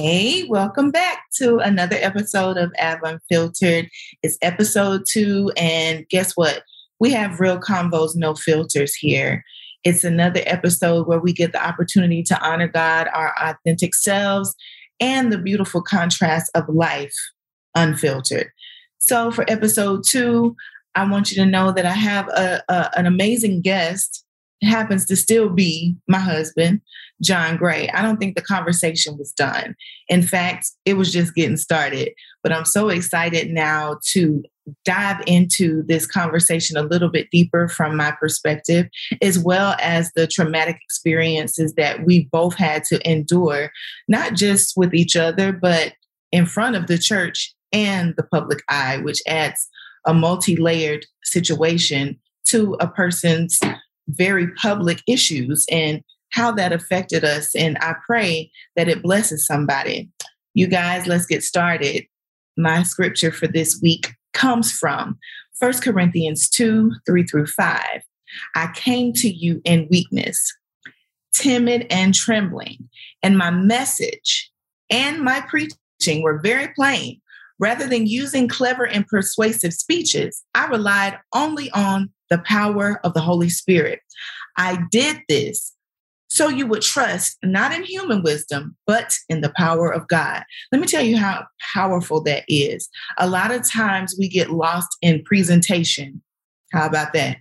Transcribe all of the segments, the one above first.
Hey, welcome back to another episode of Av Unfiltered. It's episode two, and guess what? We have real convos, no filters here. It's another episode where we get the opportunity to honor God, our authentic selves, and the beautiful contrast of life unfiltered. So, for episode two, I want you to know that I have a, a an amazing guest happens to still be my husband, John Gray. I don't think the conversation was done. In fact, it was just getting started. But I'm so excited now to dive into this conversation a little bit deeper from my perspective, as well as the traumatic experiences that we both had to endure, not just with each other, but in front of the church and the public eye, which adds a multi layered situation to a person's very public issues and how that affected us. And I pray that it blesses somebody. You guys, let's get started. My scripture for this week comes from 1 Corinthians 2 3 through 5. I came to you in weakness, timid and trembling, and my message and my preaching were very plain. Rather than using clever and persuasive speeches, I relied only on the power of the Holy Spirit. I did this so you would trust not in human wisdom, but in the power of God. Let me tell you how powerful that is. A lot of times we get lost in presentation. How about that?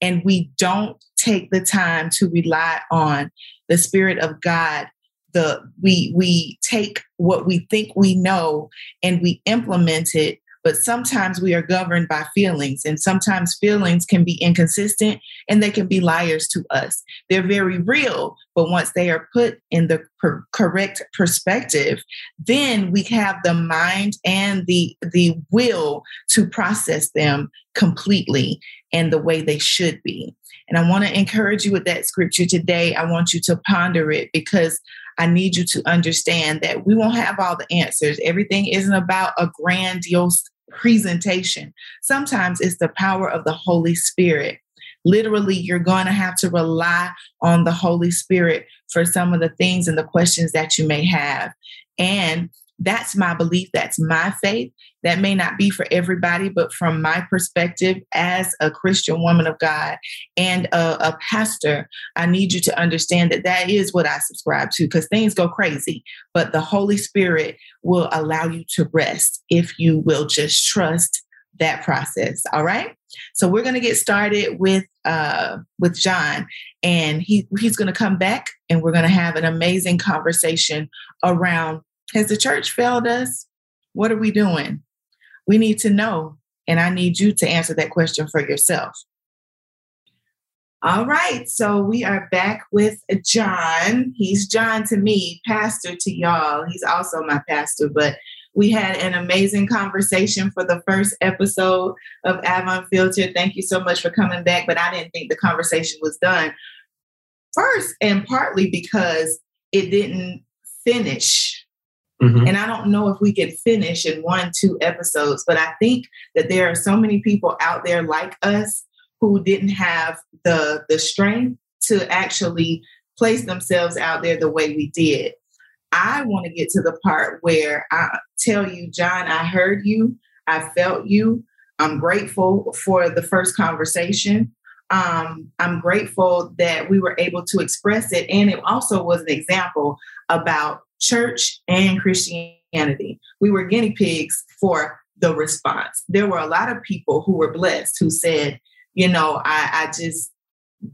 And we don't take the time to rely on the Spirit of God. The we we take what we think we know and we implement it but sometimes we are governed by feelings, and sometimes feelings can be inconsistent and they can be liars to us. They're very real, but once they are put in the per- correct perspective, then we have the mind and the the will to process them completely and the way they should be. And I want to encourage you with that scripture today. I want you to ponder it because I need you to understand that we won't have all the answers. Everything isn't about a grandiose presentation. Sometimes it's the power of the Holy Spirit. Literally, you're going to have to rely on the Holy Spirit for some of the things and the questions that you may have. And that's my belief. That's my faith. That may not be for everybody, but from my perspective as a Christian woman of God and a, a pastor, I need you to understand that that is what I subscribe to because things go crazy. But the Holy Spirit will allow you to rest if you will just trust that process. All right. So we're going to get started with uh, with John, and he he's going to come back, and we're going to have an amazing conversation around has the church failed us? What are we doing? We need to know. And I need you to answer that question for yourself. All right. So we are back with John. He's John to me, pastor to y'all. He's also my pastor, but we had an amazing conversation for the first episode of Av Unfiltered. Thank you so much for coming back, but I didn't think the conversation was done. First, and partly because it didn't finish Mm-hmm. And I don't know if we can finish in one, two episodes, but I think that there are so many people out there like us who didn't have the the strength to actually place themselves out there the way we did. I want to get to the part where I tell you, John, I heard you, I felt you. I'm grateful for the first conversation. Um, I'm grateful that we were able to express it. And it also was an example about church and Christianity. We were guinea pigs for the response. There were a lot of people who were blessed who said, you know, I, I just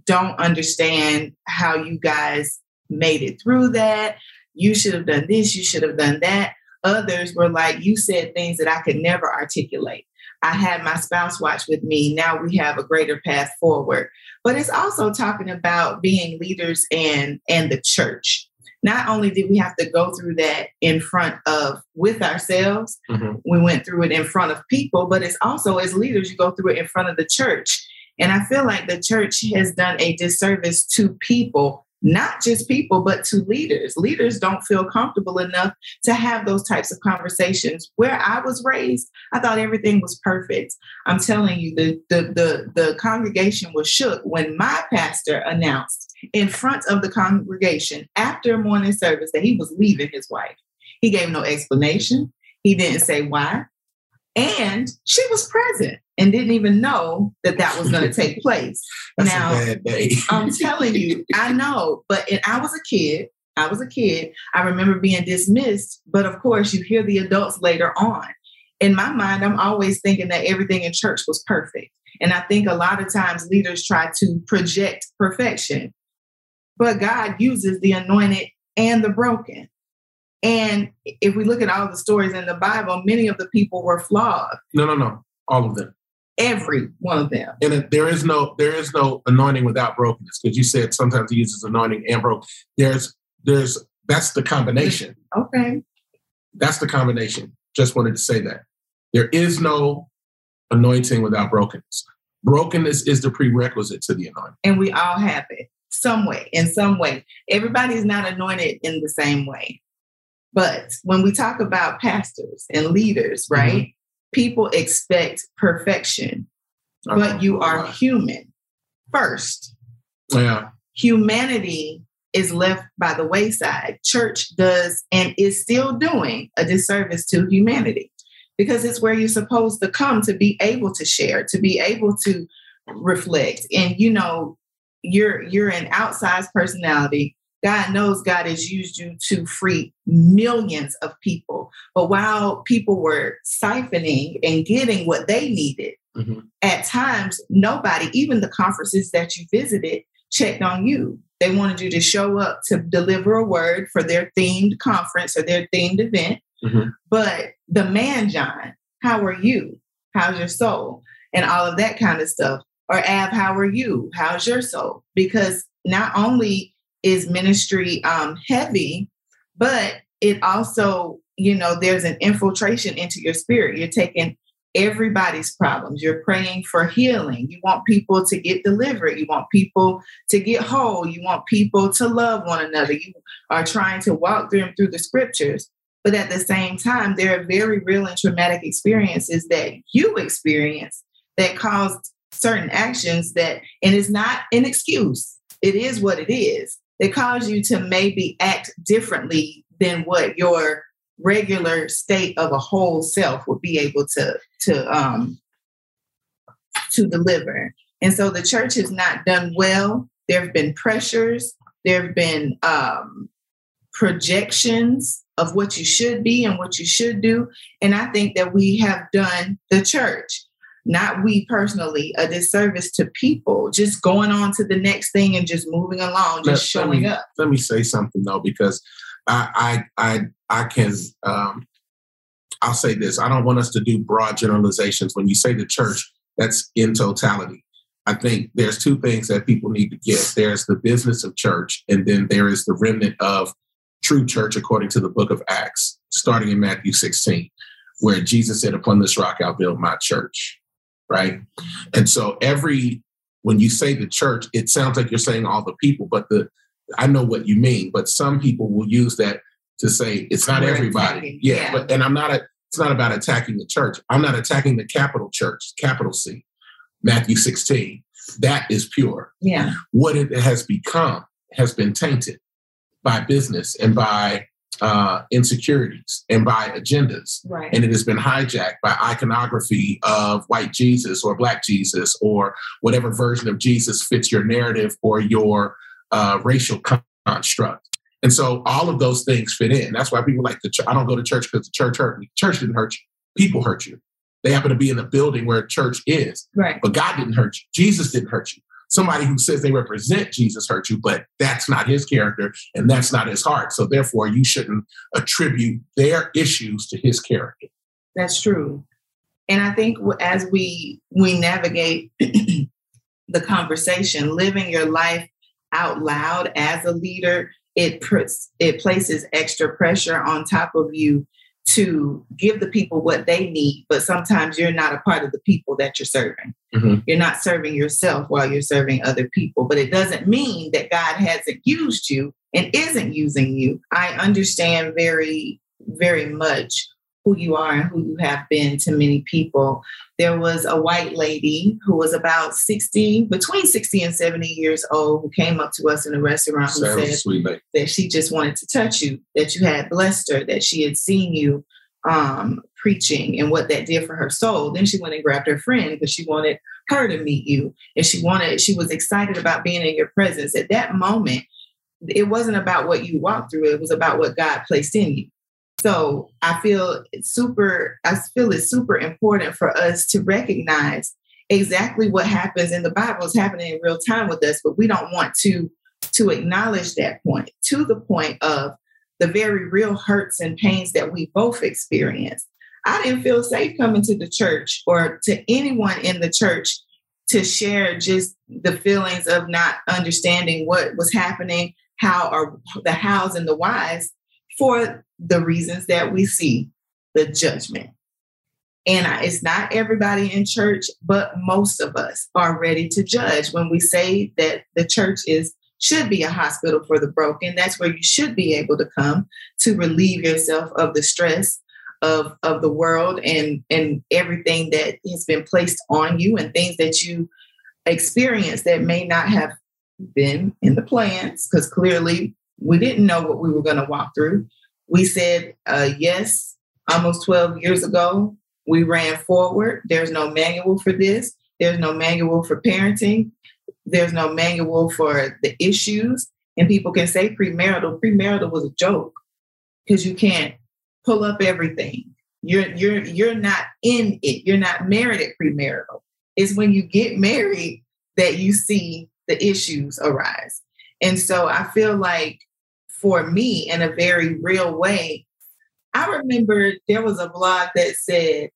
don't understand how you guys made it through that. You should have done this, you should have done that. Others were like, you said things that I could never articulate. I had my spouse watch with me. Now we have a greater path forward. But it's also talking about being leaders and and the church not only did we have to go through that in front of with ourselves, mm-hmm. we went through it in front of people, but it's also as leaders, you go through it in front of the church. And I feel like the church has done a disservice to people, not just people, but to leaders. Leaders don't feel comfortable enough to have those types of conversations. Where I was raised, I thought everything was perfect. I'm telling you, the the the, the congregation was shook when my pastor announced in front of the congregation after morning service that he was leaving his wife. He gave no explanation. He didn't say why. And she was present and didn't even know that that was going to take place. now, I'm telling you, I know, but I was a kid. I was a kid. I remember being dismissed, but of course, you hear the adults later on. In my mind, I'm always thinking that everything in church was perfect. And I think a lot of times leaders try to project perfection, but God uses the anointed and the broken. And if we look at all the stories in the Bible, many of the people were flawed. No, no, no. All of them. Every one of them. And there is no there is no anointing without brokenness because you said sometimes he uses anointing and broke. There's there's that's the combination. Okay. That's the combination. Just wanted to say that. There is no anointing without brokenness. Brokenness is the prerequisite to the anointing. And we all have it some way, in some way. Everybody's not anointed in the same way. But when we talk about pastors and leaders, mm-hmm. right? Mm-hmm. People expect perfection, but you are human first. Yeah. Humanity is left by the wayside. Church does and is still doing a disservice to humanity because it's where you're supposed to come to be able to share, to be able to reflect. And you know, you're you're an outsized personality. God knows God has used you to free millions of people. But while people were siphoning and getting what they needed, mm-hmm. at times nobody, even the conferences that you visited, checked on you. They wanted you to show up to deliver a word for their themed conference or their themed event. Mm-hmm. But the man, John, how are you? How's your soul? And all of that kind of stuff. Or Av, how are you? How's your soul? Because not only is ministry um, heavy, but it also, you know, there's an infiltration into your spirit. You're taking everybody's problems. You're praying for healing. You want people to get delivered. You want people to get whole. You want people to love one another. You are trying to walk them through the scriptures. But at the same time, there are very real and traumatic experiences that you experience that caused certain actions that, and it's not an excuse, it is what it is, that cause you to maybe act differently than what your regular state of a whole self would be able to to um to deliver. And so the church has not done well. There have been pressures. There have been um projections of what you should be and what you should do. And I think that we have done the church, not we personally, a disservice to people, just going on to the next thing and just moving along, just let, showing let me, up. Let me say something though, because I I I I can um I'll say this. I don't want us to do broad generalizations. When you say the church, that's in totality. I think there's two things that people need to get. There's the business of church, and then there is the remnant of true church according to the book of Acts, starting in Matthew 16, where Jesus said, Upon this rock I'll build my church. Right. And so every when you say the church, it sounds like you're saying all the people, but the I know what you mean, but some people will use that to say it's not We're everybody. Yeah, yeah, But and I'm not a it's not about attacking the church. I'm not attacking the capital church, capital C, Matthew 16. That is pure. Yeah. What it has become has been tainted by business and by uh, insecurities and by agendas. Right. And it has been hijacked by iconography of white Jesus or black Jesus or whatever version of Jesus fits your narrative or your uh, racial construct. And so all of those things fit in. That's why people like the church. I don't go to church because the church hurt me. Church didn't hurt you. People hurt you. They happen to be in the building where church is. Right. But God didn't hurt you. Jesus didn't hurt you somebody who says they represent Jesus hurt you, but that's not his character and that's not his heart. So therefore, you shouldn't attribute their issues to his character. That's true. And I think as we we navigate the conversation, living your life out loud as a leader, it puts it places extra pressure on top of you to give the people what they need, but sometimes you're not a part of the people that you're serving. Mm-hmm. You're not serving yourself while you're serving other people, but it doesn't mean that God hasn't used you and isn't using you. I understand very, very much who you are and who you have been to many people. There was a white lady who was about 60, between 60 and 70 years old, who came up to us in a restaurant who said that she just wanted to touch you, that you had blessed her, that she had seen you um, preaching and what that did for her soul. Then she went and grabbed her friend because she wanted her to meet you. And she wanted, she was excited about being in your presence. At that moment, it wasn't about what you walked through, it was about what God placed in you. So I feel it's super, I feel it's super important for us to recognize exactly what happens in the Bible is happening in real time with us, but we don't want to to acknowledge that point to the point of the very real hurts and pains that we both experience. I didn't feel safe coming to the church or to anyone in the church to share just the feelings of not understanding what was happening, how are the hows and the whys for the reasons that we see the judgment. And it's not everybody in church, but most of us are ready to judge when we say that the church is should be a hospital for the broken. That's where you should be able to come to relieve yourself of the stress of, of the world and, and everything that has been placed on you and things that you experience that may not have been in the plans because clearly we didn't know what we were going to walk through. We said uh, yes almost 12 years ago. We ran forward. There's no manual for this. There's no manual for parenting. There's no manual for the issues. And people can say premarital. Premarital was a joke because you can't pull up everything. You're you're you're not in it. You're not married at premarital. It's when you get married that you see the issues arise. And so I feel like for me, in a very real way, I remember there was a blog that said,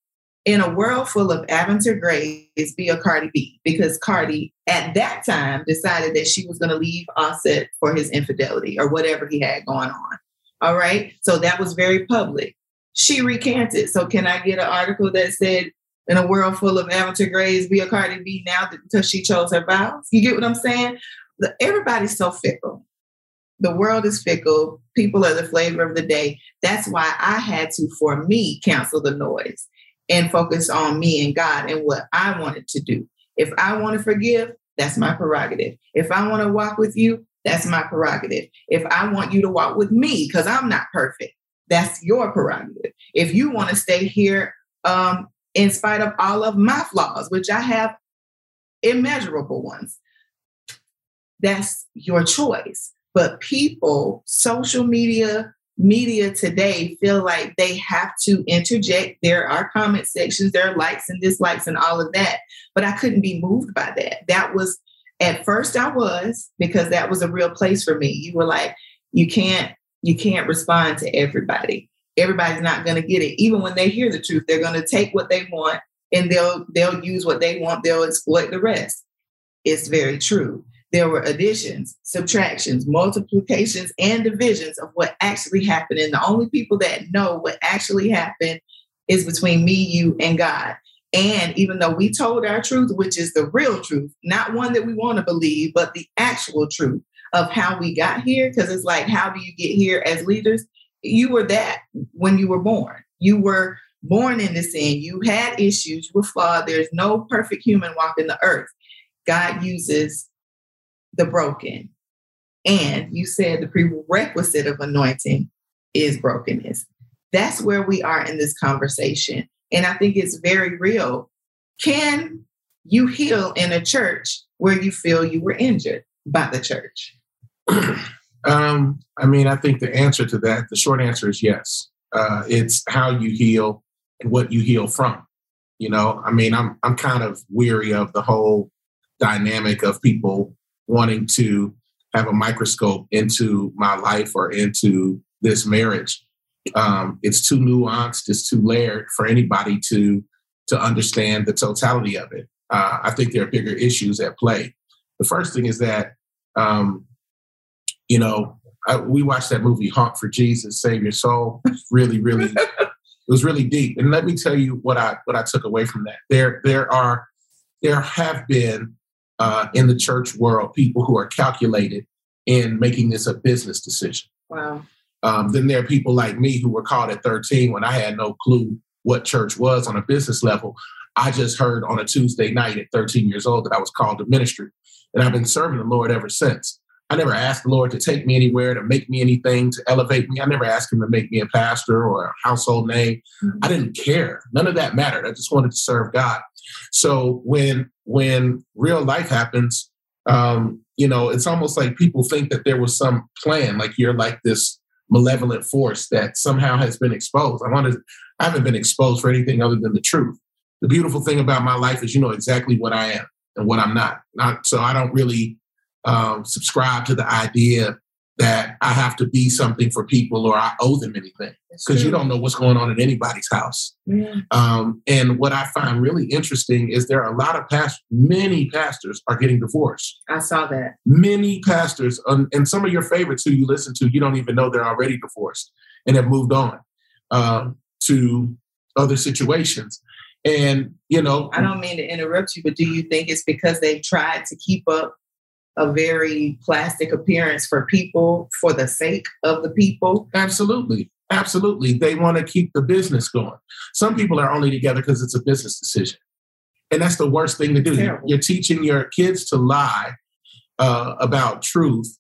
in a world full of Aventer Grays, be a Cardi B, because Cardi at that time decided that she was going to leave Offset for his infidelity or whatever he had going on. All right. So that was very public. She recanted. So can I get an article that said, in a world full of Aventer Grays, be a Cardi B now because she chose her vows? You get what I'm saying? Everybody's so fickle. The world is fickle. People are the flavor of the day. That's why I had to, for me, cancel the noise and focus on me and God and what I wanted to do. If I want to forgive, that's my prerogative. If I want to walk with you, that's my prerogative. If I want you to walk with me, because I'm not perfect, that's your prerogative. If you want to stay here um, in spite of all of my flaws, which I have immeasurable ones, that's your choice. But people, social media, media today feel like they have to interject. There are comment sections, there are likes and dislikes and all of that. But I couldn't be moved by that. That was at first I was because that was a real place for me. You were like, you can't, you can't respond to everybody. Everybody's not going to get it. Even when they hear the truth, they're going to take what they want and they'll they'll use what they want. They'll exploit the rest. It's very true. There were additions, subtractions, multiplications, and divisions of what actually happened. And the only people that know what actually happened is between me, you, and God. And even though we told our truth, which is the real truth, not one that we want to believe, but the actual truth of how we got here, because it's like, how do you get here as leaders? You were that when you were born. You were born into sin. You had issues. You were flawed. There's no perfect human walking the earth. God uses the broken. And you said the prerequisite of anointing is brokenness. That's where we are in this conversation. And I think it's very real. Can you heal in a church where you feel you were injured by the church? um, I mean, I think the answer to that, the short answer is yes. Uh, it's how you heal and what you heal from. You know, I mean, I'm I'm kind of weary of the whole dynamic of people wanting to have a microscope into my life or into this marriage um, it's too nuanced, it's too layered for anybody to to understand the totality of it. Uh, I think there are bigger issues at play. The first thing is that, um, you know, I, we watched that movie Honk for Jesus, Save Your Soul. Really, really, it was really deep. And let me tell you what I what I took away from that. There, there are, there have been uh, in the church world people who are calculated in making this a business decision. Wow Um, then there are people like me who were called at 13 when I had no clue what church was on a business level. I just heard on a Tuesday night at 13 years old that I was called to ministry. And I've been serving the Lord ever since. I never asked the Lord to take me anywhere, to make me anything, to elevate me. I never asked him to make me a pastor or a household name. Mm-hmm. I didn't care. None of that mattered. I just wanted to serve God. So when when real life happens, um, you know, it's almost like people think that there was some plan, like you're like this malevolent force that somehow has been exposed. I wanted I haven't been exposed for anything other than the truth. The beautiful thing about my life is you know exactly what I am and what I'm not. Not so I don't really um, subscribe to the idea that I have to be something for people or I owe them anything because you don't know what's going on in anybody's house. Yeah. Um, and what I find really interesting is there are a lot of pastors, many pastors are getting divorced. I saw that. Many pastors, um, and some of your favorites who you listen to, you don't even know they're already divorced and have moved on um, to other situations. And, you know, I don't mean to interrupt you, but do you think it's because they've tried to keep up a very plastic appearance for people for the sake of the people? Absolutely. Absolutely. They want to keep the business going. Some people are only together because it's a business decision. And that's the worst thing to do. You're teaching your kids to lie uh, about truth,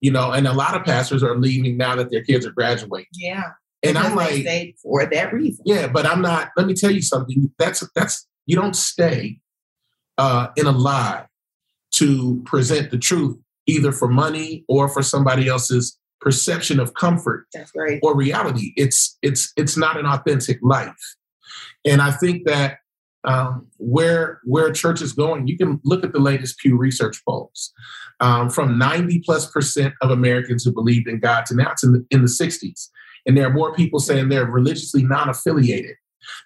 you know, and a lot of pastors are leaving now that their kids are graduating. Yeah. And I'm like, for that reason. Yeah, but I'm not. Let me tell you something. That's that's you don't stay uh, in a lie to present the truth, either for money or for somebody else's perception of comfort right. or reality. It's it's it's not an authentic life. And I think that um, where where church is going, you can look at the latest Pew Research polls. Um, from 90 plus percent of Americans who believed in God to now it's in the, in the 60s. And there are more people saying they're religiously non affiliated.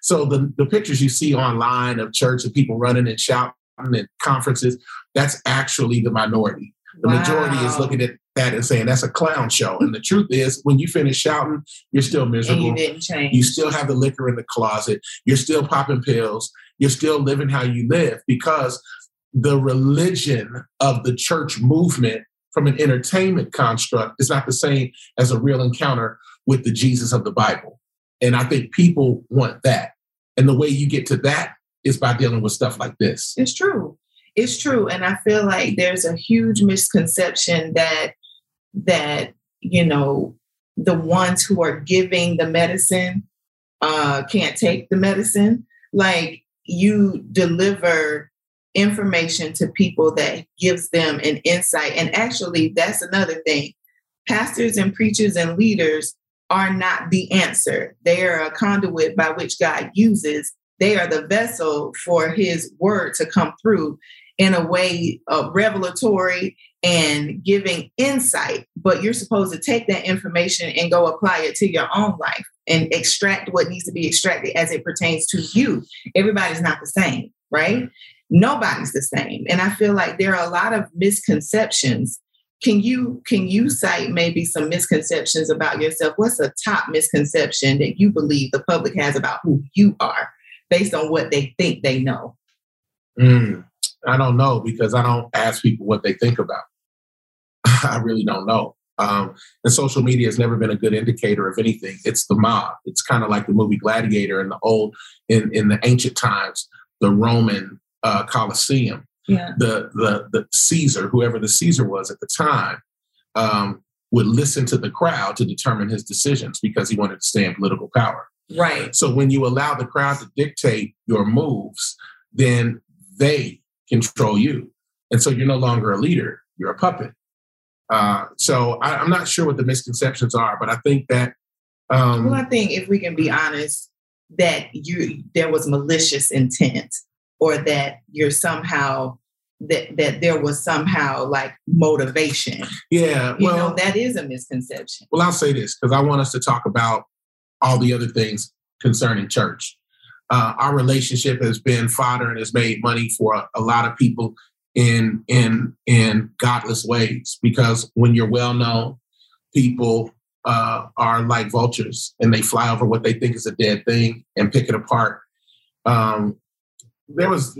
So the, the pictures you see online of church and people running and shouting at conferences, that's actually the minority. The wow. majority is looking at that and saying that's a clown show. And the truth is, when you finish shouting, you're still miserable. And you didn't change. You still have the liquor in the closet. You're still popping pills. You're still living how you live because the religion of the church movement from an entertainment construct is not the same as a real encounter with the Jesus of the Bible. And I think people want that. And the way you get to that is by dealing with stuff like this. It's true. It's true. And I feel like there's a huge misconception that that, you know, the ones who are giving the medicine uh, can't take the medicine. Like you deliver information to people that gives them an insight. And actually, that's another thing. Pastors and preachers and leaders are not the answer. They are a conduit by which God uses they are the vessel for his word to come through in a way of revelatory and giving insight. But you're supposed to take that information and go apply it to your own life and extract what needs to be extracted as it pertains to you. Everybody's not the same, right? Nobody's the same. And I feel like there are a lot of misconceptions can you can you cite maybe some misconceptions about yourself what's a top misconception that you believe the public has about who you are based on what they think they know? Mm, I don't know because I don't ask people what they think about. I really don't know. Um, and social media has never been a good indicator of anything. It's the mob. It's kind of like the movie Gladiator in the old, in, in the ancient times, the Roman uh, Colosseum. Yeah. The, the the Caesar, whoever the Caesar was at the time, um, would listen to the crowd to determine his decisions because he wanted to stay in political power. Right. So when you allow the crowd to dictate your moves, then they control you. And so you're no longer a leader, you're a puppet. Uh, so I, am not sure what the misconceptions are, but I think that. Um, well, I think if we can be honest, that you there was malicious intent, or that you're somehow that that there was somehow like motivation. Yeah, you well, know that is a misconception. Well, I'll say this because I want us to talk about all the other things concerning church. Uh, our relationship has been fodder and has made money for a, a lot of people in in in godless ways because when you're well known, people uh, are like vultures and they fly over what they think is a dead thing and pick it apart. Um, there was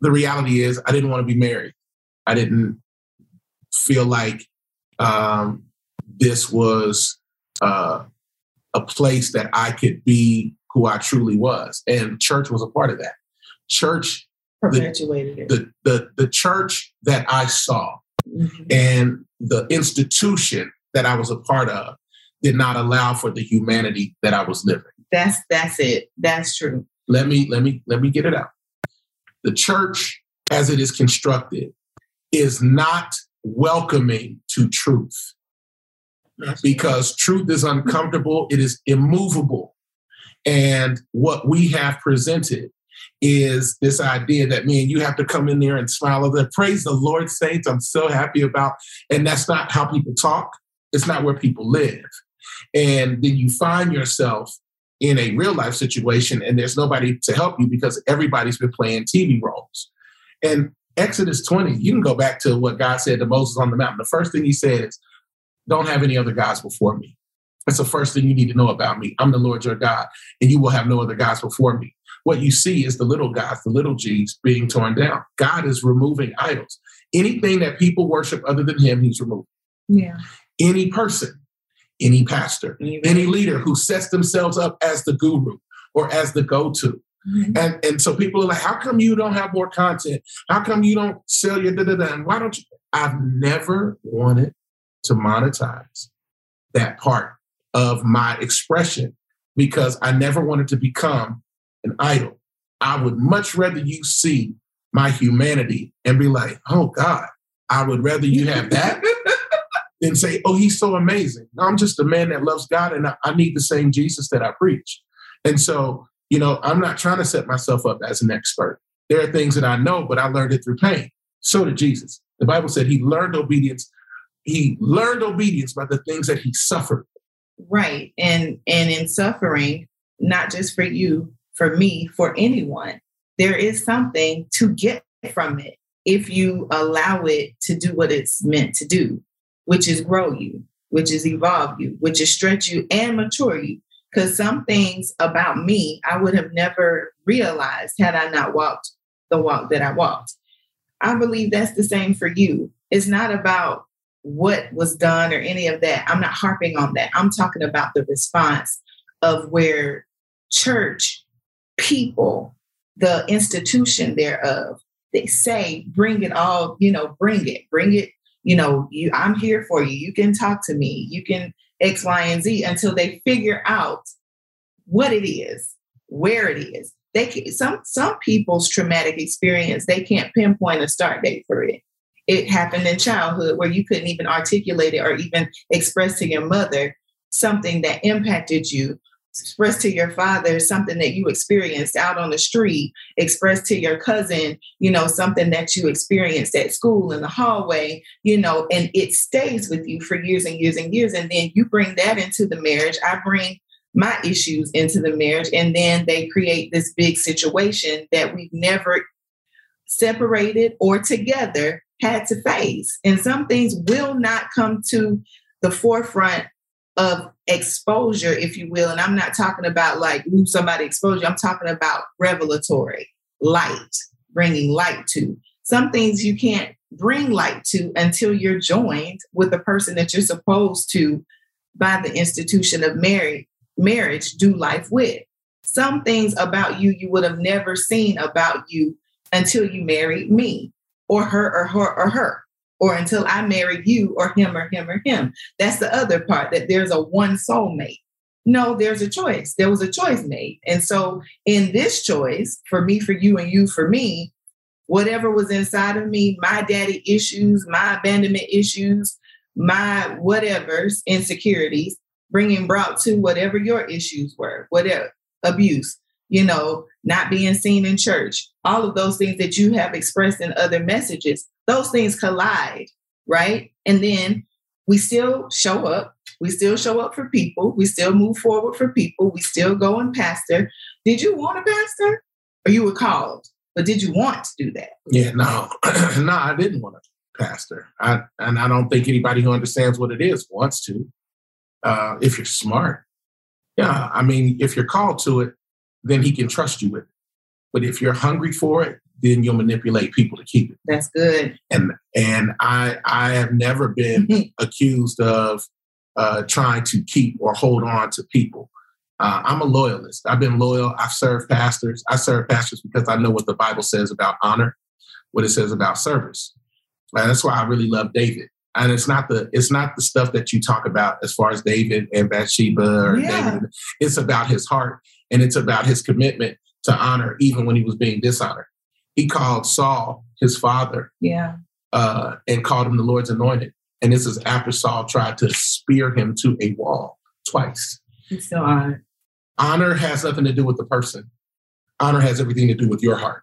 the reality is I didn't want to be married. I didn't feel like um, this was uh, a place that I could be who I truly was. And church was a part of that. Church perpetuated the, it. The, the, the church that I saw mm-hmm. and the institution that I was a part of did not allow for the humanity that I was living. That's that's it. That's true. Let me let me let me get it out. The church as it is constructed is not welcoming to truth because truth is uncomfortable, it is immovable. And what we have presented is this idea that me and you have to come in there and smile over praise the Lord, saints. I'm so happy about. And that's not how people talk. It's not where people live. And then you find yourself in a real life situation and there's nobody to help you because everybody's been playing TV roles. And Exodus 20, you can go back to what God said to Moses on the mountain. The first thing he said is, Don't have any other gods before me. That's the first thing you need to know about me. I'm the Lord your God, and you will have no other gods before me. What you see is the little gods, the little g's being torn down. God is removing idols. Anything that people worship other than him, he's removing. Yeah. Any person, any pastor, any leader who sets themselves up as the guru or as the go-to. Mm-hmm. And, and so people are like, how come you don't have more content? How come you don't sell your da da da? And why don't you? I've never wanted to monetize that part of my expression because I never wanted to become an idol. I would much rather you see my humanity and be like, oh God, I would rather you have that than say, oh, he's so amazing. No, I'm just a man that loves God and I, I need the same Jesus that I preach. And so, you know, I'm not trying to set myself up as an expert. There are things that I know, but I learned it through pain. So did Jesus. The Bible said he learned obedience. He learned obedience by the things that he suffered. Right. And and in suffering, not just for you, for me, for anyone, there is something to get from it if you allow it to do what it's meant to do which is grow you, which is evolve you, which is stretch you and mature you. Because some things about me I would have never realized had I not walked the walk that I walked. I believe that's the same for you. It's not about what was done or any of that. I'm not harping on that. I'm talking about the response of where church, people, the institution thereof, they say, bring it all, you know, bring it, bring it you know, you I'm here for you. You can talk to me. You can X, Y, and Z until they figure out what it is, where it is. They can, some some people's traumatic experience they can't pinpoint a start date for it. It happened in childhood where you couldn't even articulate it or even express to your mother something that impacted you express to your father something that you experienced out on the street, express to your cousin, you know, something that you experienced at school in the hallway, you know, and it stays with you for years and years and years. And then you bring that into the marriage. I bring my issues into the marriage, and then they create this big situation that we've never separated or together had to face. And some things will not come to the forefront of exposure, if you will. And I'm not talking about like lose somebody exposure. I'm talking about revelatory light, bringing light to. Some things you can't bring light to until you're joined with the person that you're supposed to, by the institution of marriage, marriage, do life with. Some things about you you would have never seen about you until you married me, or her, or her, or her or until I marry you or him or him or him. That's the other part that there's a one soulmate. No, there's a choice. There was a choice made. And so in this choice, for me, for you, and you, for me, whatever was inside of me, my daddy issues, my abandonment issues, my whatever's insecurities, bringing brought to whatever your issues were, whatever abuse, you know, not being seen in church, all of those things that you have expressed in other messages, those things collide, right? And then we still show up. We still show up for people. We still move forward for people. We still go and pastor. Did you want a pastor? Or you were called, but did you want to do that? Yeah, no, no, I didn't want a pastor. I, and I don't think anybody who understands what it is wants to. Uh, if you're smart, yeah. I mean, if you're called to it, then he can trust you with it. But if you're hungry for it, then you'll manipulate people to keep it. That's good. And and I I have never been accused of uh, trying to keep or hold on to people. Uh, I'm a loyalist. I've been loyal. I've served pastors. I serve pastors because I know what the Bible says about honor, what it says about service. And that's why I really love David. And it's not the it's not the stuff that you talk about as far as David and Bathsheba or yeah. David. It's about his heart and it's about his commitment to honor even when he was being dishonored. He called Saul his father. Yeah. Uh, and called him the Lord's anointed. And this is after Saul tried to spear him to a wall twice. Still honored. Honor has nothing to do with the person. Honor has everything to do with your heart.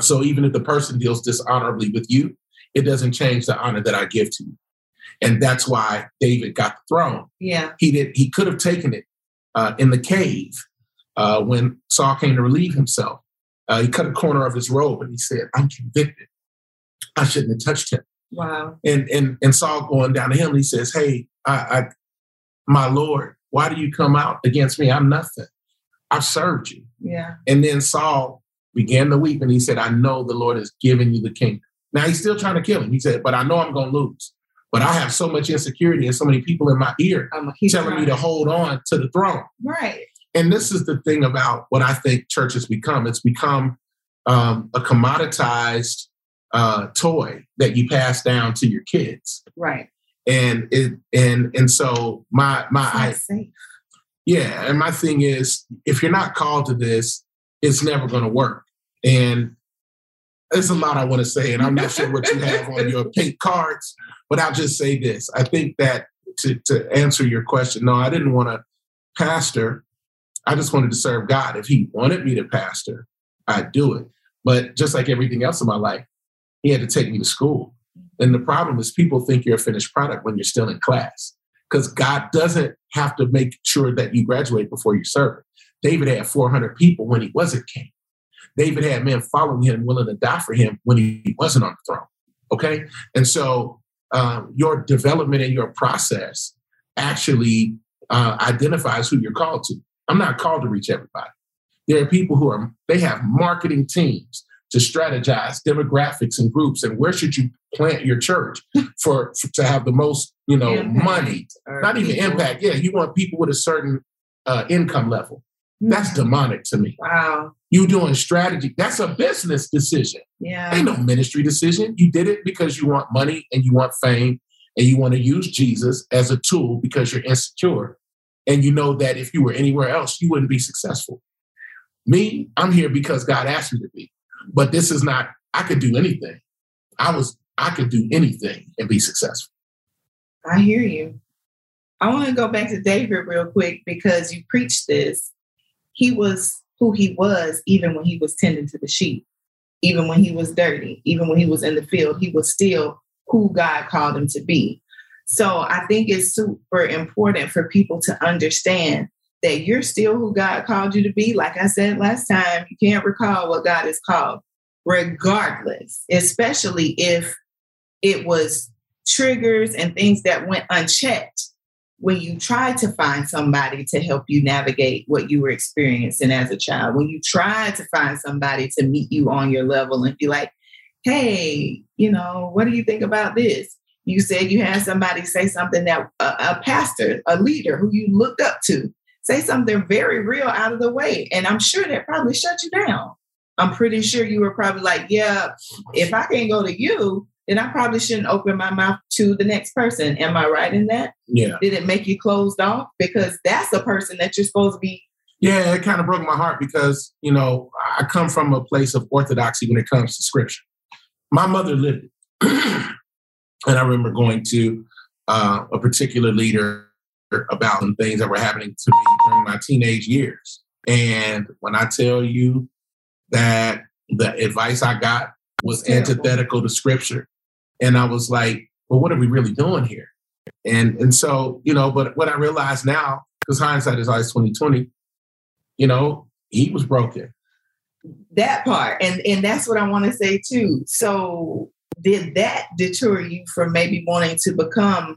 So even if the person deals dishonorably with you, it doesn't change the honor that I give to you. And that's why David got the throne. Yeah. He did he could have taken it uh, in the cave uh, when Saul came to relieve himself. Uh, he cut a corner of his robe and he said, I'm convicted. I shouldn't have touched him. Wow. And and and Saul going down to him, he says, Hey, I, I my Lord, why do you come out against me? I'm nothing. I've served you. Yeah. And then Saul began to weep and he said, I know the Lord has given you the kingdom. Now he's still trying to kill him. He said, but I know I'm going to lose. But I have so much insecurity and so many people in my ear telling trying. me to hold on to the throne. Right. And this is the thing about what I think church has become. It's become um, a commoditized uh, toy that you pass down to your kids. Right. And it and and so my my I, yeah, and my thing is if you're not called to this, it's never going to work. And there's a lot I want to say, and I'm not sure what you have on your pink cards, but I'll just say this. I think that to, to answer your question, no, I didn't want to pastor. I just wanted to serve God. If He wanted me to pastor, I'd do it. But just like everything else in my life, He had to take me to school. And the problem is, people think you're a finished product when you're still in class because God doesn't have to make sure that you graduate before you serve. David had 400 people when he wasn't king. David had men following him, willing to die for him when he wasn't on the throne. Okay. And so um, your development and your process actually uh, identifies who you're called to. I'm not called to reach everybody. There are people who are, they have marketing teams to strategize demographics and groups and where should you plant your church for, for to have the most, you know, impact money, not even impact. Yeah, you want people with a certain uh, income level. That's mm. demonic to me. Wow. You doing strategy. That's a business decision. Yeah. Ain't no ministry decision. You did it because you want money and you want fame and you want to use Jesus as a tool because you're insecure. And you know that if you were anywhere else, you wouldn't be successful. Me, I'm here because God asked me to be. But this is not, I could do anything. I was, I could do anything and be successful. I hear you. I want to go back to David real quick because you preached this he was who he was even when he was tending to the sheep, even when he was dirty, even when he was in the field, he was still who God called him to be. So I think it's super important for people to understand that you're still who God called you to be. Like I said last time, you can't recall what God is called, regardless, especially if it was triggers and things that went unchecked when you try to find somebody to help you navigate what you were experiencing as a child, when you try to find somebody to meet you on your level and be like, hey, you know, what do you think about this? You said you had somebody say something that a, a pastor, a leader who you looked up to, say something very real out of the way. And I'm sure that probably shut you down. I'm pretty sure you were probably like, yeah, if I can't go to you, then I probably shouldn't open my mouth to the next person. Am I right in that? Yeah. Did it make you closed off? Because that's a person that you're supposed to be. Yeah, it kind of broke my heart because, you know, I come from a place of orthodoxy when it comes to scripture. My mother lived it. and I remember going to uh, a particular leader about some things that were happening to me during my teenage years. And when I tell you that the advice I got was antithetical to scripture, and I was like, well, what are we really doing here? And and so, you know, but what I realize now, because hindsight is always 2020, you know, he was broken. That part. And and that's what I want to say too. So did that deter you from maybe wanting to become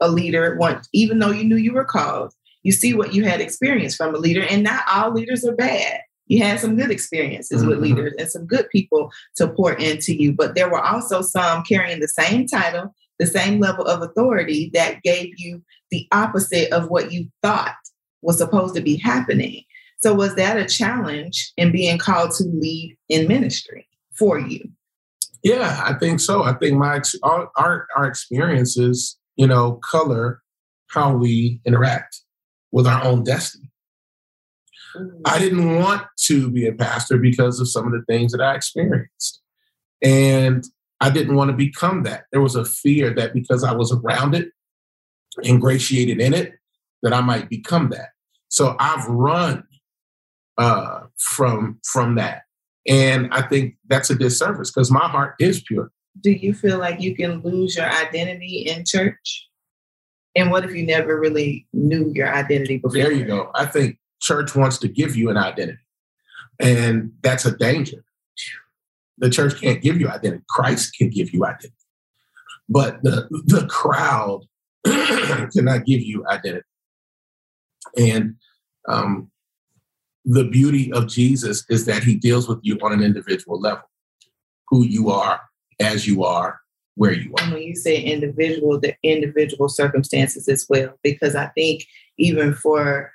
a leader once, even though you knew you were called? You see what you had experienced from a leader, and not all leaders are bad you had some good experiences mm-hmm. with leaders and some good people to pour into you, but there were also some carrying the same title, the same level of authority that gave you the opposite of what you thought was supposed to be happening. So, was that a challenge in being called to lead in ministry for you? Yeah, I think so. I think my our our, our experiences, you know, color how we interact with our own destiny. Mm-hmm. I didn't want to be a pastor because of some of the things that I experienced. And I didn't want to become that. There was a fear that because I was around it, ingratiated in it, that I might become that. So I've run uh, from from that, and I think that's a disservice because my heart is pure. Do you feel like you can lose your identity in church? And what if you never really knew your identity before? There you go. I think church wants to give you an identity, and that's a danger. The church can't give you identity. Christ can give you identity, but the the crowd cannot give you identity. And um, the beauty of Jesus is that he deals with you on an individual level, who you are, as you are, where you are. And when you say individual, the individual circumstances as well, because I think even for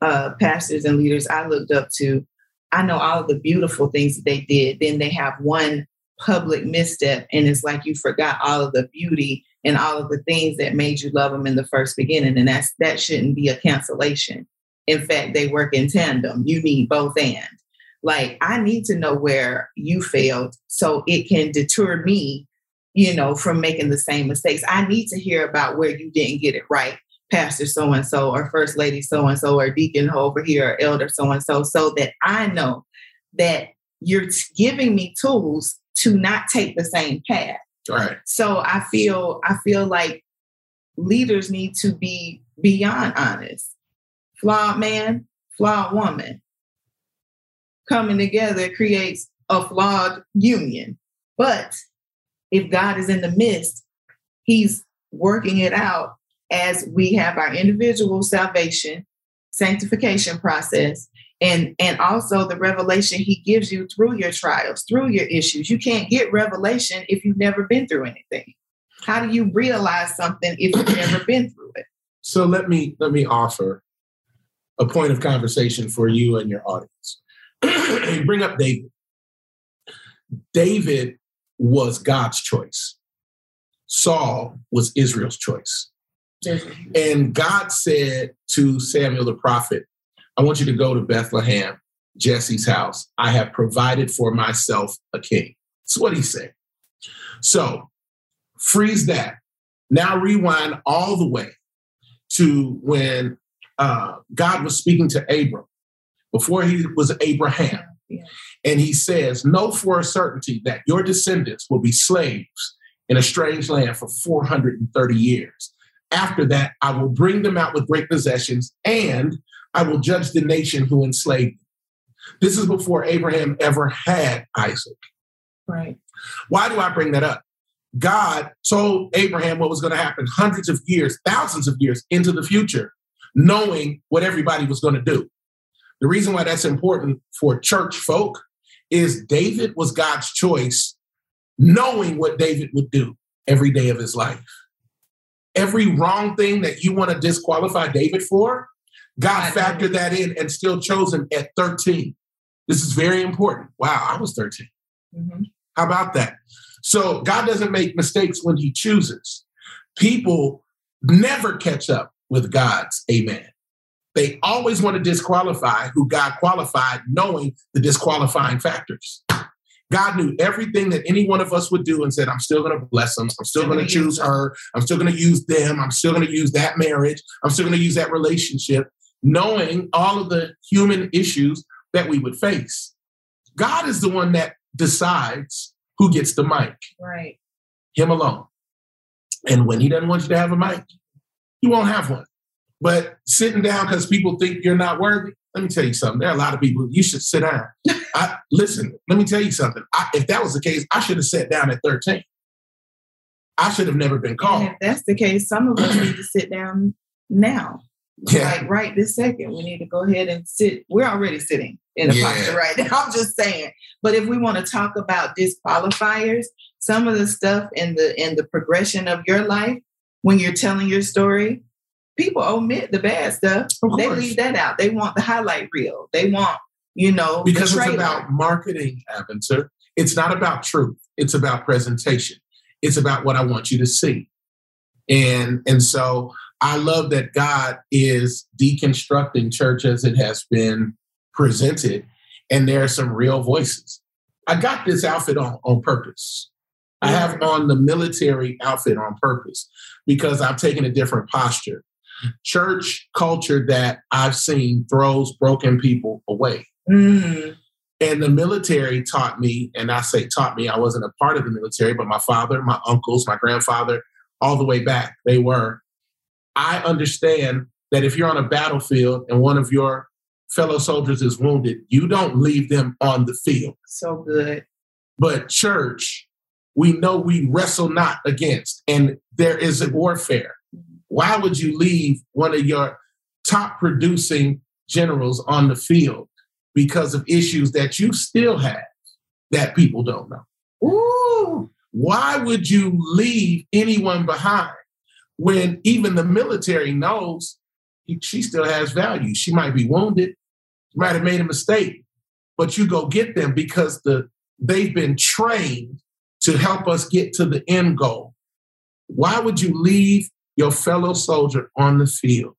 uh, pastors and leaders I looked up to, I know all of the beautiful things that they did. Then they have one public misstep, and it's like you forgot all of the beauty and all of the things that made you love them in the first beginning, and that's that shouldn't be a cancellation. In fact, they work in tandem. You need both and. Like, I need to know where you failed so it can deter me, you know, from making the same mistakes. I need to hear about where you didn't get it right, Pastor so and so, or First Lady so and so, or Deacon over here, or Elder so and so, so that I know that you're giving me tools to not take the same path. Right. So I feel I feel like leaders need to be beyond honest flawed man, flawed woman coming together creates a flawed union. But if God is in the midst, He's working it out as we have our individual salvation, sanctification process, and, and also the revelation He gives you through your trials, through your issues. You can't get revelation if you've never been through anything. How do you realize something if you've never been through it? So let me let me offer a point of conversation for you and your audience. you bring up David. David was God's choice. Saul was Israel's choice. And God said to Samuel the prophet, I want you to go to Bethlehem, Jesse's house. I have provided for myself a king. That's what he said. So freeze that. Now rewind all the way to when uh, God was speaking to Abram before he was Abraham. Yeah. And he says, Know for a certainty that your descendants will be slaves in a strange land for 430 years. After that, I will bring them out with great possessions and I will judge the nation who enslaved them. This is before Abraham ever had Isaac. Right. Why do I bring that up? God told Abraham what was going to happen hundreds of years, thousands of years into the future knowing what everybody was going to do. The reason why that's important for church folk is David was God's choice, knowing what David would do every day of his life. Every wrong thing that you want to disqualify David for, God factored that in and still chose him at 13. This is very important. Wow, I was 13. Mm-hmm. How about that? So God doesn't make mistakes when he chooses. People never catch up with God's amen. They always want to disqualify who God qualified, knowing the disqualifying factors. God knew everything that any one of us would do and said, I'm still going to bless them. I'm still going to choose her. I'm still going to use them. I'm still going to use that marriage. I'm still going to use that relationship, knowing all of the human issues that we would face. God is the one that decides who gets the mic. Right. Him alone. And when he doesn't want you to have a mic, you won't have one. But sitting down because people think you're not worthy, let me tell you something. There are a lot of people, you should sit down. I, listen, let me tell you something. I, if that was the case, I should have sat down at 13. I should have never been called. And if that's the case, some of us need to sit down now. Yeah. Like right this second, we need to go ahead and sit. We're already sitting in a yeah. posture right now. I'm just saying. But if we want to talk about disqualifiers, some of the stuff in the in the progression of your life when you're telling your story, people omit the bad stuff. They leave that out. They want the highlight reel. They want, you know, because it's about marketing, Aventer. It's not about truth. It's about presentation. It's about what I want you to see. And and so I love that God is deconstructing church as it has been presented, and there are some real voices. I got this outfit on on purpose. I have on the military outfit on purpose because I've taken a different posture. Church culture that I've seen throws broken people away. Mm. And the military taught me, and I say taught me, I wasn't a part of the military, but my father, my uncles, my grandfather, all the way back, they were. I understand that if you're on a battlefield and one of your fellow soldiers is wounded, you don't leave them on the field. So good. But church, we know we wrestle not against, and there is a warfare. Why would you leave one of your top producing generals on the field because of issues that you still have that people don't know? Ooh, why would you leave anyone behind when even the military knows she still has value? She might be wounded, might have made a mistake, but you go get them because the they've been trained to help us get to the end goal. Why would you leave your fellow soldier on the field?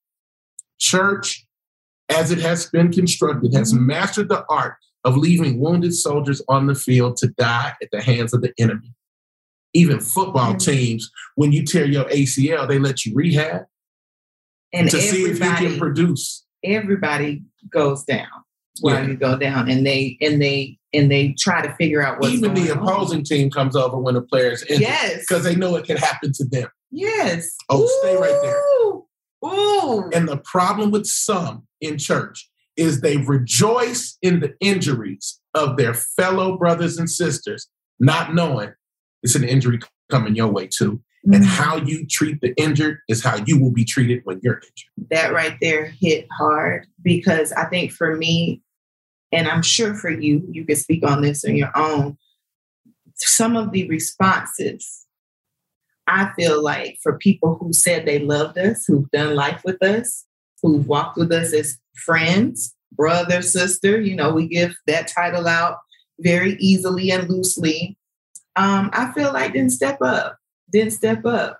Church, as it has been constructed, has mm-hmm. mastered the art of leaving wounded soldiers on the field to die at the hands of the enemy. Even football mm-hmm. teams, when you tear your ACL, they let you rehab and to see if you can produce. Everybody goes down while yeah. you go down, and they and they and they try to figure out what. Even the opposing on. team comes over when the players injured. Yes, because they know it can happen to them. Yes. Oh, Ooh. stay right there. Ooh. And the problem with some in church is they rejoice in the injuries of their fellow brothers and sisters, not knowing it's an injury coming your way too. Mm-hmm. And how you treat the injured is how you will be treated when you're injured. That right there hit hard because I think for me, and I'm sure for you, you can speak on this on your own. Some of the responses, I feel like for people who said they loved us, who've done life with us, who've walked with us as friends, brother, sister, you know, we give that title out very easily and loosely. Um, I feel like didn't step up, didn't step up.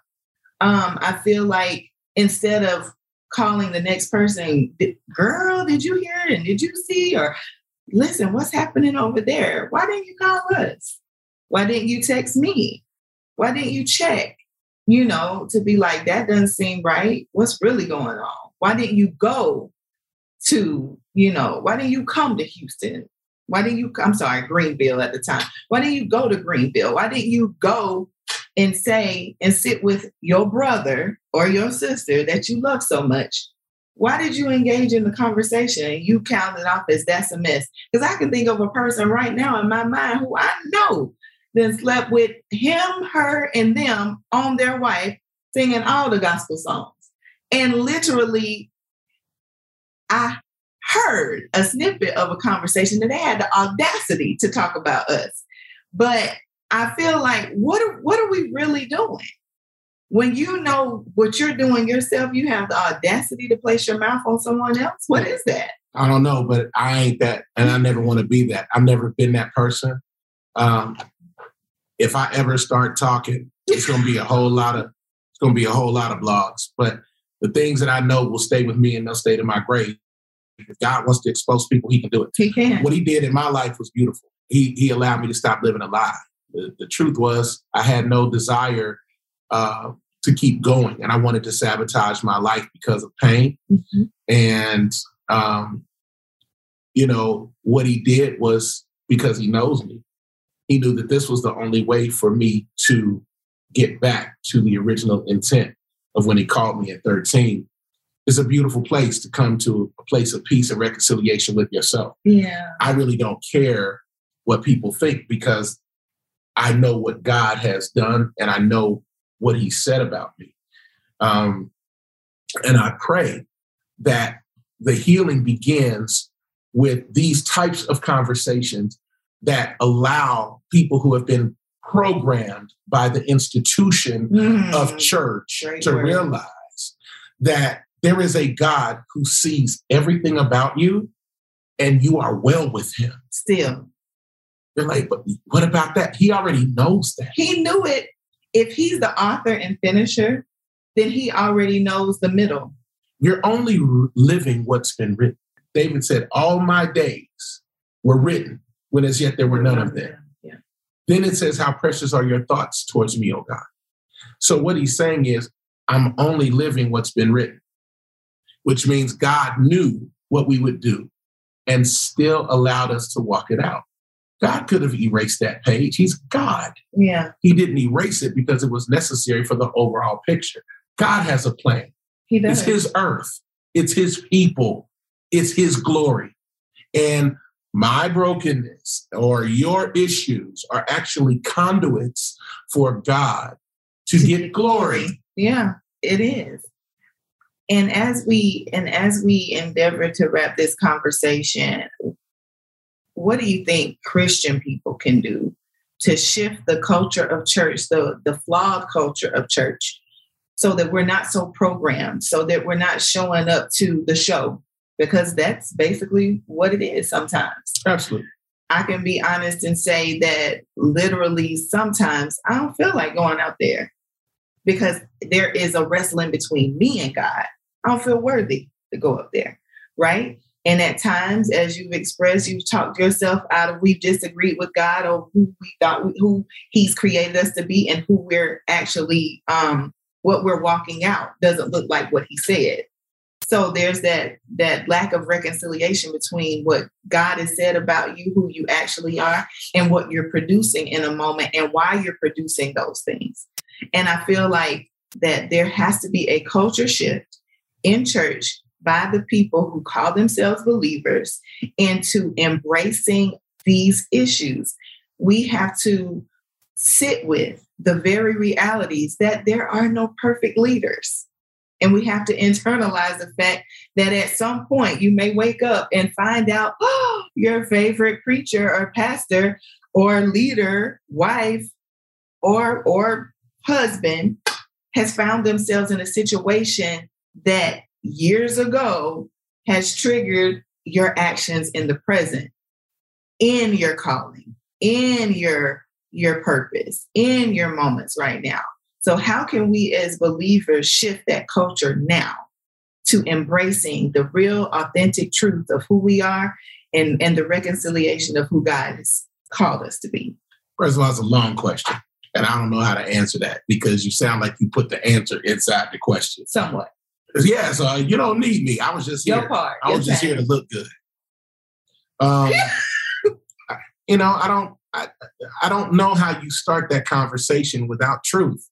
Um, I feel like instead of calling the next person, girl, did you hear it? And did you see? Or listen, what's happening over there? Why didn't you call us? Why didn't you text me? Why didn't you check? You know, to be like, that doesn't seem right. What's really going on? Why didn't you go to, you know, why didn't you come to Houston? Why didn't you, I'm sorry, Greenville at the time. Why didn't you go to Greenville? Why didn't you go and say and sit with your brother or your sister that you love so much why did you engage in the conversation you count it off as that's a mess? Because I can think of a person right now in my mind who I know then slept with him, her, and them on their wife, singing all the gospel songs. And literally, I heard a snippet of a conversation that they had the audacity to talk about us. But I feel like what are, what are we really doing? When you know what you're doing yourself, you have the audacity to place your mouth on someone else. What is that? I don't know, but I ain't that, and I never want to be that. I've never been that person. Um, if I ever start talking, it's going to be a whole lot of it's going to be a whole lot of blogs. But the things that I know will stay with me and they'll stay to my grave. If God wants to expose people, He can do it. He can. What He did in my life was beautiful. He He allowed me to stop living a lie. The, the truth was, I had no desire uh, to keep going, and I wanted to sabotage my life because of pain. Mm-hmm. And um, you know what he did was because he knows me. He knew that this was the only way for me to get back to the original intent of when he called me at 13. It's a beautiful place to come to a place of peace and reconciliation with yourself. Yeah. I really don't care what people think because I know what God has done and I know what he said about me. Um, and I pray that the healing begins with these types of conversations that allow people who have been programmed by the institution mm. of church Great to word. realize that there is a God who sees everything about you and you are well with him. Still. You're like, but what about that? He already knows that. He knew it. If he's the author and finisher, then he already knows the middle. You're only living what's been written. David said, All my days were written when as yet there were none of them. Yeah. Then it says, How precious are your thoughts towards me, O God. So what he's saying is, I'm only living what's been written, which means God knew what we would do and still allowed us to walk it out. God could have erased that page. He's God. Yeah. He didn't erase it because it was necessary for the overall picture. God has a plan. He does. It's his earth. It's his people. It's his glory. And my brokenness or your issues are actually conduits for God to get glory. Yeah, it is. And as we and as we endeavor to wrap this conversation, what do you think Christian people can do to shift the culture of church, the, the flawed culture of church, so that we're not so programmed, so that we're not showing up to the show, because that's basically what it is sometimes. Absolutely. I can be honest and say that literally sometimes I don't feel like going out there because there is a wrestling between me and God. I don't feel worthy to go up there, right? And at times, as you've expressed, you've talked yourself out of we've disagreed with God or who we thought who He's created us to be and who we're actually um, what we're walking out doesn't look like what He said. So there's that that lack of reconciliation between what God has said about you, who you actually are, and what you're producing in a moment and why you're producing those things. And I feel like that there has to be a culture shift in church by the people who call themselves believers into embracing these issues. We have to sit with the very realities that there are no perfect leaders. And we have to internalize the fact that at some point you may wake up and find out oh, your favorite preacher or pastor or leader, wife, or, or husband has found themselves in a situation that years ago has triggered your actions in the present, in your calling, in your your purpose, in your moments right now. So, how can we as believers shift that culture now to embracing the real, authentic truth of who we are and, and the reconciliation of who God has called us to be? First of all, it's a long question. And I don't know how to answer that because you sound like you put the answer inside the question. Somewhat. Yeah, so you don't need me. I was just here. Your part. I was just here to look good. Um, you know, I don't. I, I don't know how you start that conversation without truth.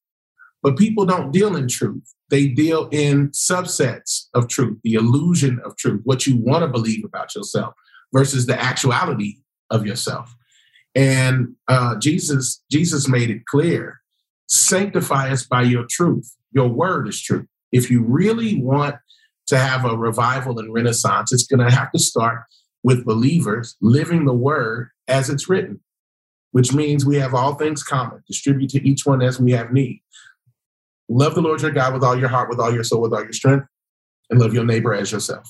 But people don't deal in truth. They deal in subsets of truth, the illusion of truth, what you want to believe about yourself versus the actuality of yourself. And uh, Jesus, Jesus made it clear: sanctify us by your truth. Your word is truth. If you really want to have a revival and renaissance, it's going to have to start with believers living the word as it's written, which means we have all things common, distribute to each one as we have need. Love the Lord your God with all your heart, with all your soul, with all your strength, and love your neighbor as yourself.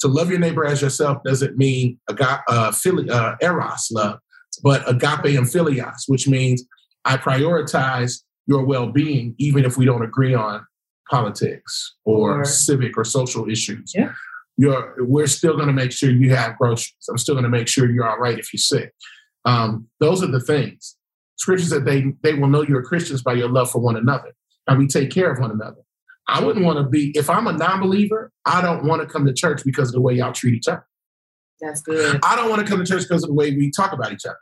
To love your neighbor as yourself doesn't mean agape, uh, uh, eros love, but agape and philios, which means I prioritize your well-being even if we don't agree on politics or, or civic or social issues. Yeah. You're, we're still going to make sure you have groceries. I'm still going to make sure you're all right if you're sick. Um, those are the things. Scriptures that they, they will know you're Christians by your love for one another and we take care of one another. I wouldn't want to be, if I'm a non believer, I don't want to come to church because of the way y'all treat each other. That's good. I don't want to come to church because of the way we talk about each other.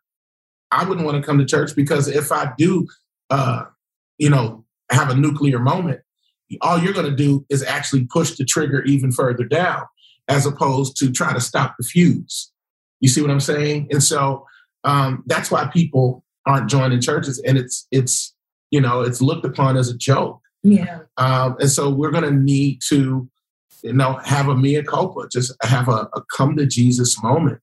I wouldn't want to come to church because if I do, uh, you know, have a nuclear moment, all you're going to do is actually push the trigger even further down as opposed to try to stop the fuse. You see what I'm saying? And so um, that's why people aren't joining churches, and it's it's you know, it's looked upon as a joke. Yeah. Um, and so we're going to need to you know, have a mea culpa, just have a, a come to Jesus moment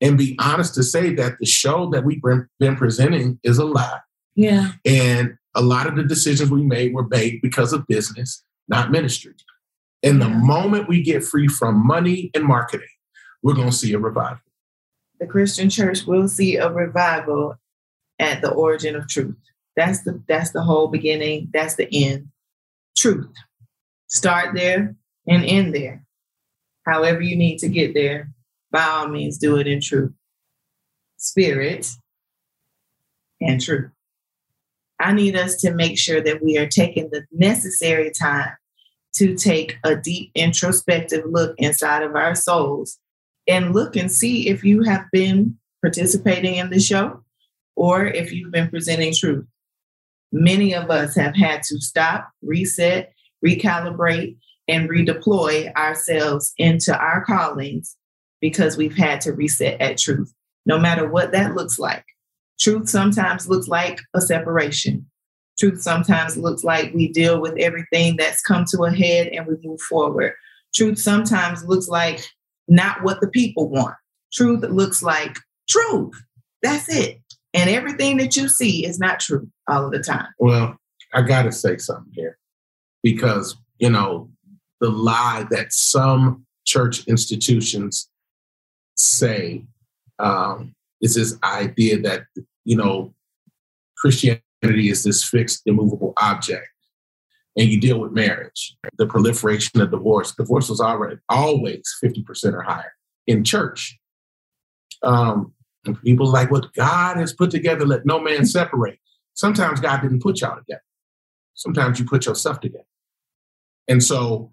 and be honest to say that the show that we've been presenting is a lie. Yeah. And a lot of the decisions we made were made because of business, not ministry. And the moment we get free from money and marketing, we're going to see a revival. The Christian church will see a revival at the origin of truth. That's the that's the whole beginning. That's the end. Truth. Start there and end there. However you need to get there, by all means, do it in truth, spirit, and truth. I need us to make sure that we are taking the necessary time to take a deep introspective look inside of our souls and look and see if you have been participating in the show or if you've been presenting truth. Many of us have had to stop, reset, recalibrate, and redeploy ourselves into our callings because we've had to reset at truth, no matter what that looks like. Truth sometimes looks like a separation. Truth sometimes looks like we deal with everything that's come to a head and we move forward. Truth sometimes looks like not what the people want. Truth looks like truth. That's it. And everything that you see is not true all of the time. Well, I got to say something here because, you know, the lie that some church institutions say um, is this idea that, you know, Christianity is this fixed, immovable object. And you deal with marriage, the proliferation of divorce. Divorce was already always 50% or higher in church. Um, and people like what God has put together, let no man separate. Sometimes God didn't put y'all together. Sometimes you put yourself together. And so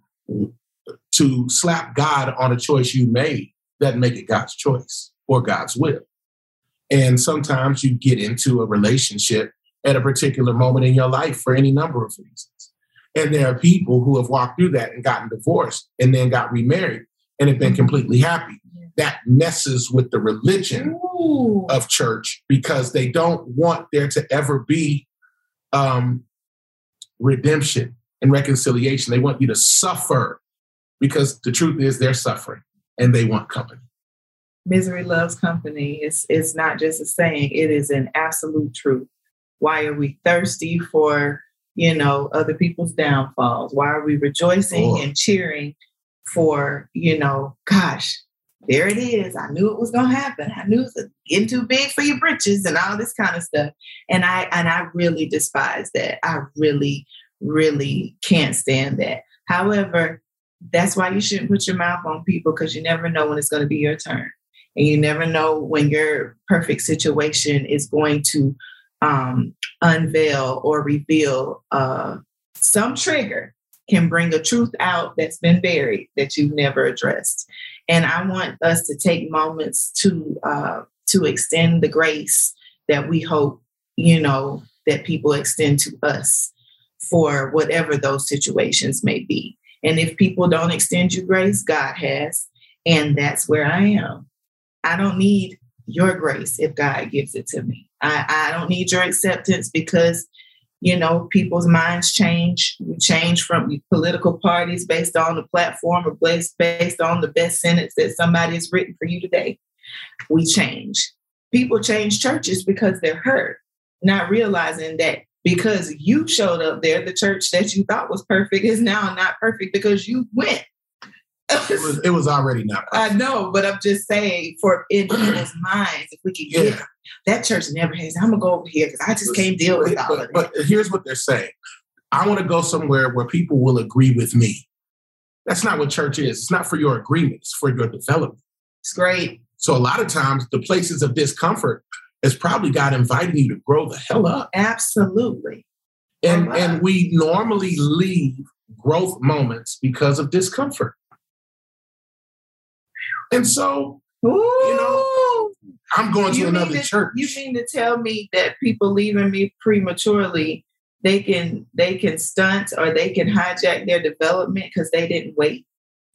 to slap God on a choice you made doesn't make it God's choice or God's will. And sometimes you get into a relationship at a particular moment in your life for any number of reasons. And there are people who have walked through that and gotten divorced and then got remarried and have been completely happy. That messes with the religion Ooh. of church because they don't want there to ever be um, redemption and reconciliation. They want you to suffer because the truth is they're suffering and they want company. Misery loves company. It's, it's not just a saying, it is an absolute truth. Why are we thirsty for, you know, other people's downfalls? Why are we rejoicing oh. and cheering for, you know, gosh, there it is. I knew it was gonna happen. I knew it was getting too big for your britches and all this kind of stuff. And I and I really despise that. I really, really can't stand that. However, that's why you shouldn't put your mouth on people because you never know when it's going to be your turn. And you never know when your perfect situation is going to um, unveil or reveal uh, some trigger can bring a truth out that's been buried that you've never addressed. And I want us to take moments to uh, to extend the grace that we hope, you know, that people extend to us for whatever those situations may be. And if people don't extend you grace, God has. And that's where I am. I don't need your grace if God gives it to me. I, I don't need your acceptance because, you know, people's minds change. We change from political parties based on the platform or based, based on the best sentence that somebody has written for you today. We change. People change churches because they're hurt, not realizing that because you showed up there, the church that you thought was perfect is now not perfect because you went. It, was, it was already not perfect. I know, but I'm just saying for in people's minds, if we could get yeah. that church never has, I'm gonna go over here because I just can't deal with all but, of it. But here's what they're saying. I want to go somewhere where people will agree with me. That's not what church is. It's not for your agreement, it's for your development. It's great. So a lot of times the places of discomfort is probably God inviting you to grow the hell up. Absolutely. And and we normally leave growth moments because of discomfort. And so, Ooh. you know, I'm going to another to, church. You mean to tell me that people leaving me prematurely, they can they can stunt or they can hijack their development because they didn't wait?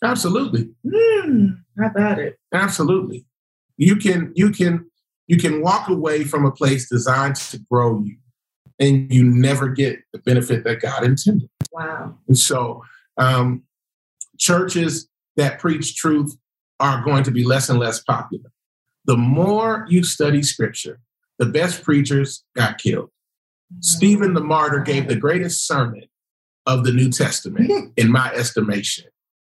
Absolutely. Mm, how about it? Absolutely. You can you can you can walk away from a place designed to grow you and you never get the benefit that God intended. Wow. And so um, churches that preach truth are going to be less and less popular. The more you study scripture, the best preachers got killed. Stephen the martyr gave the greatest sermon of the New Testament, in my estimation,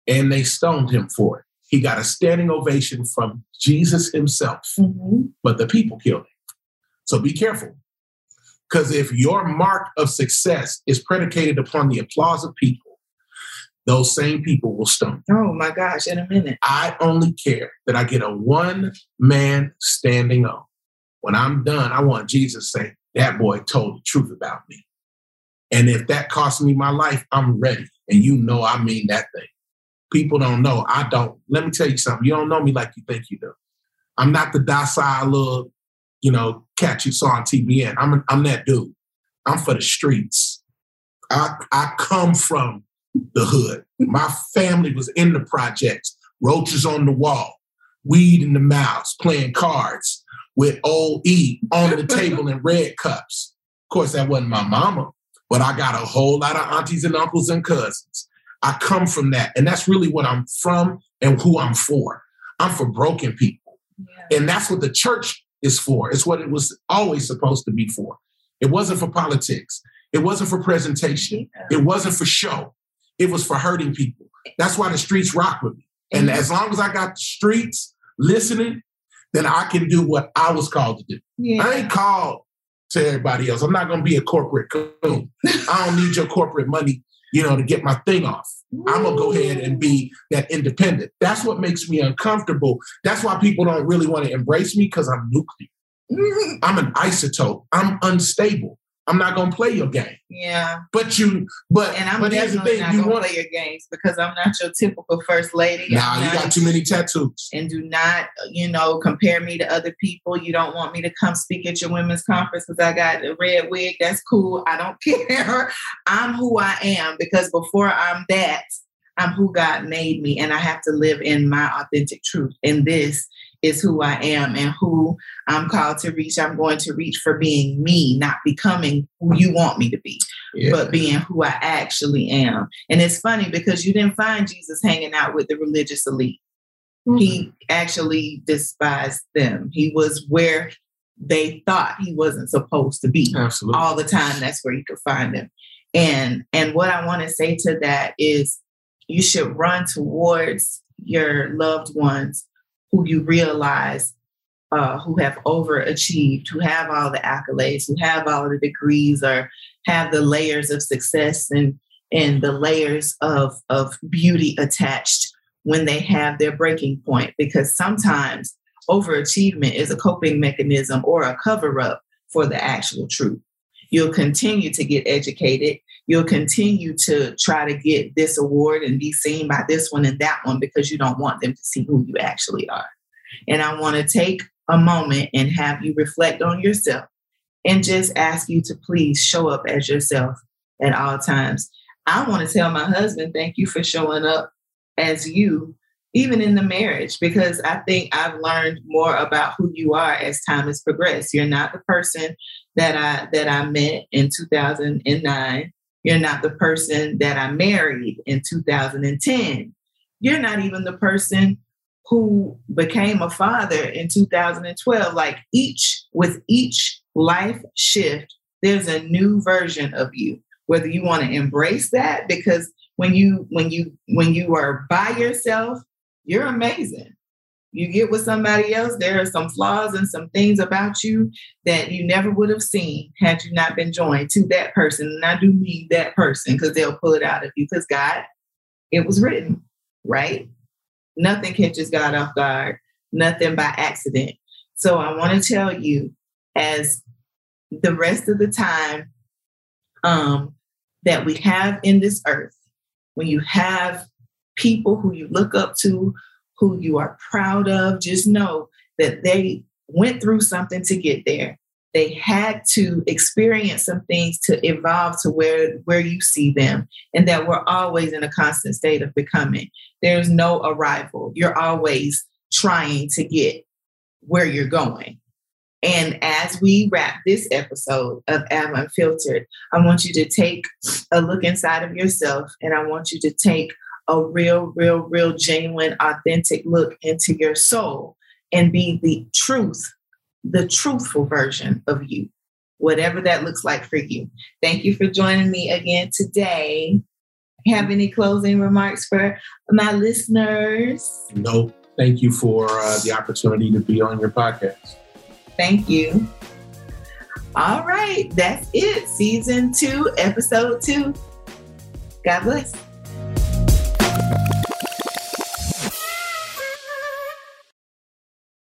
and they stoned him for it. He got a standing ovation from Jesus himself, mm-hmm. but the people killed him. So be careful. Because if your mark of success is predicated upon the applause of people, those same people will stone. Oh my gosh, in a minute. I only care that I get a one man standing on. When I'm done, I want Jesus to say, that boy told the truth about me. And if that costs me my life, I'm ready. And you know I mean that thing. People don't know. I don't. Let me tell you something. You don't know me like you think you do. I'm not the docile little, you know, cat you saw on TBN. I'm, I'm that dude. I'm for the streets. I, I come from the hood. My family was in the projects, roaches on the wall, weed in the mouth, playing cards with old E on the table in red cups. Of course, that wasn't my mama, but I got a whole lot of aunties and uncles and cousins. I come from that. And that's really what I'm from and who I'm for. I'm for broken people. Yeah. And that's what the church is for. It's what it was always supposed to be for. It wasn't for politics. It wasn't for presentation. It wasn't for show. It was for hurting people. That's why the streets rock with me. And as long as I got the streets listening, then I can do what I was called to do. Yeah. I ain't called to everybody else. I'm not going to be a corporate coon. I don't need your corporate money, you know, to get my thing off. I'm going to go ahead and be that independent. That's what makes me uncomfortable. That's why people don't really want to embrace me because I'm nuclear. Mm-hmm. I'm an isotope. I'm unstable. I'm not gonna play your game. Yeah. But you, but and I'm but definitely not you gonna want, play your games because I'm not your typical first lady. Nah, you got too many tattoos. And do not, you know, compare me to other people. You don't want me to come speak at your women's conference because I got a red wig. That's cool. I don't care. I'm who I am because before I'm that, I'm who God made me, and I have to live in my authentic truth. And this is who I am and who I'm called to reach. I'm going to reach for being me, not becoming who you want me to be, yeah. but being who I actually am. And it's funny because you didn't find Jesus hanging out with the religious elite. Mm-hmm. He actually despised them. He was where they thought he wasn't supposed to be. Absolutely. All the time, that's where you could find him. And and what I want to say to that is you should run towards your loved ones who you realize uh, who have overachieved, who have all the accolades, who have all the degrees, or have the layers of success and and the layers of of beauty attached when they have their breaking point. Because sometimes overachievement is a coping mechanism or a cover up for the actual truth. You'll continue to get educated. You'll continue to try to get this award and be seen by this one and that one because you don't want them to see who you actually are. And I want to take a moment and have you reflect on yourself and just ask you to please show up as yourself at all times. I want to tell my husband, thank you for showing up as you, even in the marriage, because I think I've learned more about who you are as time has progressed. You're not the person that I that I met in 2009. You're not the person that I married in 2010. You're not even the person who became a father in 2012 like each with each life shift there's a new version of you. Whether you want to embrace that because when you when you when you are by yourself you're amazing you get with somebody else there are some flaws and some things about you that you never would have seen had you not been joined to that person and i do mean that person because they'll pull it out of you because god it was written right Nothing catches God off guard, nothing by accident. So I want to tell you, as the rest of the time um, that we have in this earth, when you have people who you look up to, who you are proud of, just know that they went through something to get there. They had to experience some things to evolve to where, where you see them, and that we're always in a constant state of becoming. There's no arrival. You're always trying to get where you're going. And as we wrap this episode of Av Unfiltered, I want you to take a look inside of yourself and I want you to take a real, real, real, genuine, authentic look into your soul and be the truth, the truthful version of you, whatever that looks like for you. Thank you for joining me again today. Have any closing remarks for my listeners? No, thank you for uh, the opportunity to be on your podcast. Thank you. All right, that's it. Season two, episode two. God bless.